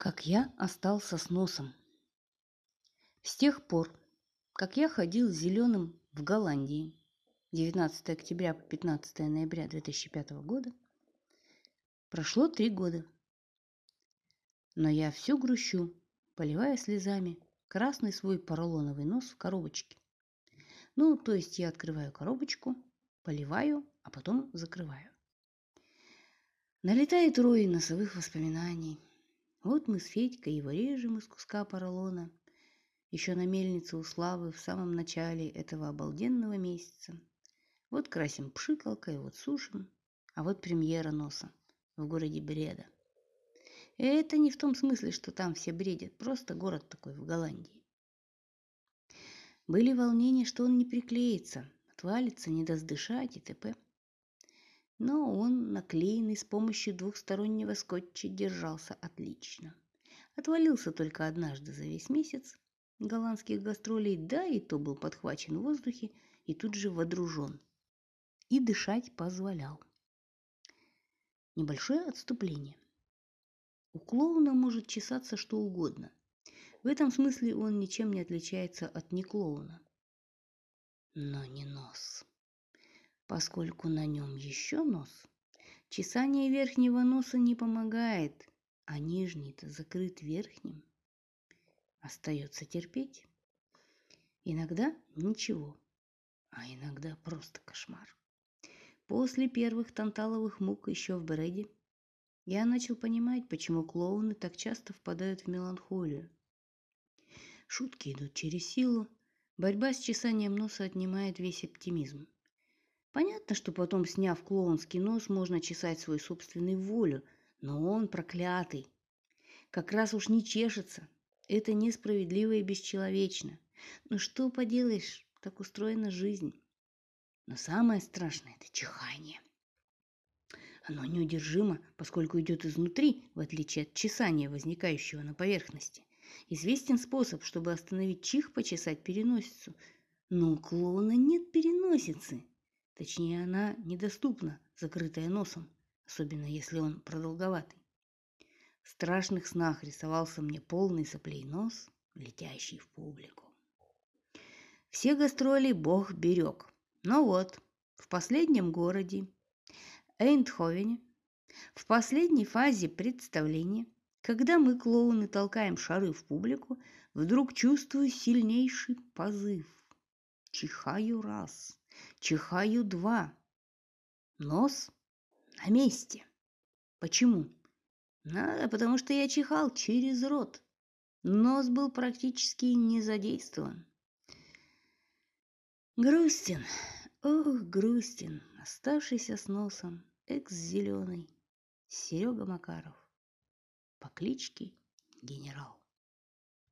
как я остался с носом. С тех пор, как я ходил зеленым в Голландии 19 октября по 15 ноября 2005 года, прошло три года. Но я все грущу, поливая слезами красный свой поролоновый нос в коробочке. Ну, то есть я открываю коробочку, поливаю, а потом закрываю. Налетает рой носовых воспоминаний – вот мы с Федькой его режем из куска поролона. Еще на мельнице у Славы в самом начале этого обалденного месяца. Вот красим пшикалкой, вот сушим. А вот премьера носа в городе Бреда. И это не в том смысле, что там все бредят. Просто город такой в Голландии. Были волнения, что он не приклеится, отвалится, не даст дышать и т.п но он, наклеенный с помощью двухстороннего скотча, держался отлично. Отвалился только однажды за весь месяц голландских гастролей, да и то был подхвачен в воздухе и тут же водружен. И дышать позволял. Небольшое отступление. У клоуна может чесаться что угодно. В этом смысле он ничем не отличается от неклоуна. Но не нос поскольку на нем еще нос. Чесание верхнего носа не помогает, а нижний-то закрыт верхним. Остается терпеть. Иногда ничего, а иногда просто кошмар. После первых танталовых мук еще в Брэде я начал понимать, почему клоуны так часто впадают в меланхолию. Шутки идут через силу, борьба с чесанием носа отнимает весь оптимизм. Понятно, что потом, сняв клоунский нос, можно чесать свою собственную волю, но он проклятый. Как раз уж не чешется. Это несправедливо и бесчеловечно. Но что поделаешь, так устроена жизнь. Но самое страшное – это чихание. Оно неудержимо, поскольку идет изнутри, в отличие от чесания, возникающего на поверхности. Известен способ, чтобы остановить чих, почесать переносицу. Но у клоуна нет переносицы. Точнее, она недоступна, закрытая носом, особенно если он продолговатый. В страшных снах рисовался мне полный соплей нос, летящий в публику. Все гастроли Бог берег. Но вот, в последнем городе, Эйндховене, в последней фазе представления, когда мы, клоуны, толкаем шары в публику, вдруг чувствую сильнейший позыв. Чихаю раз, Чихаю два. Нос на месте. Почему? Надо, потому что я чихал через рот. Нос был практически не задействован. Грустин, ох, грустин, оставшийся с носом, экс-зеленый, Серега Макаров по кличке Генерал.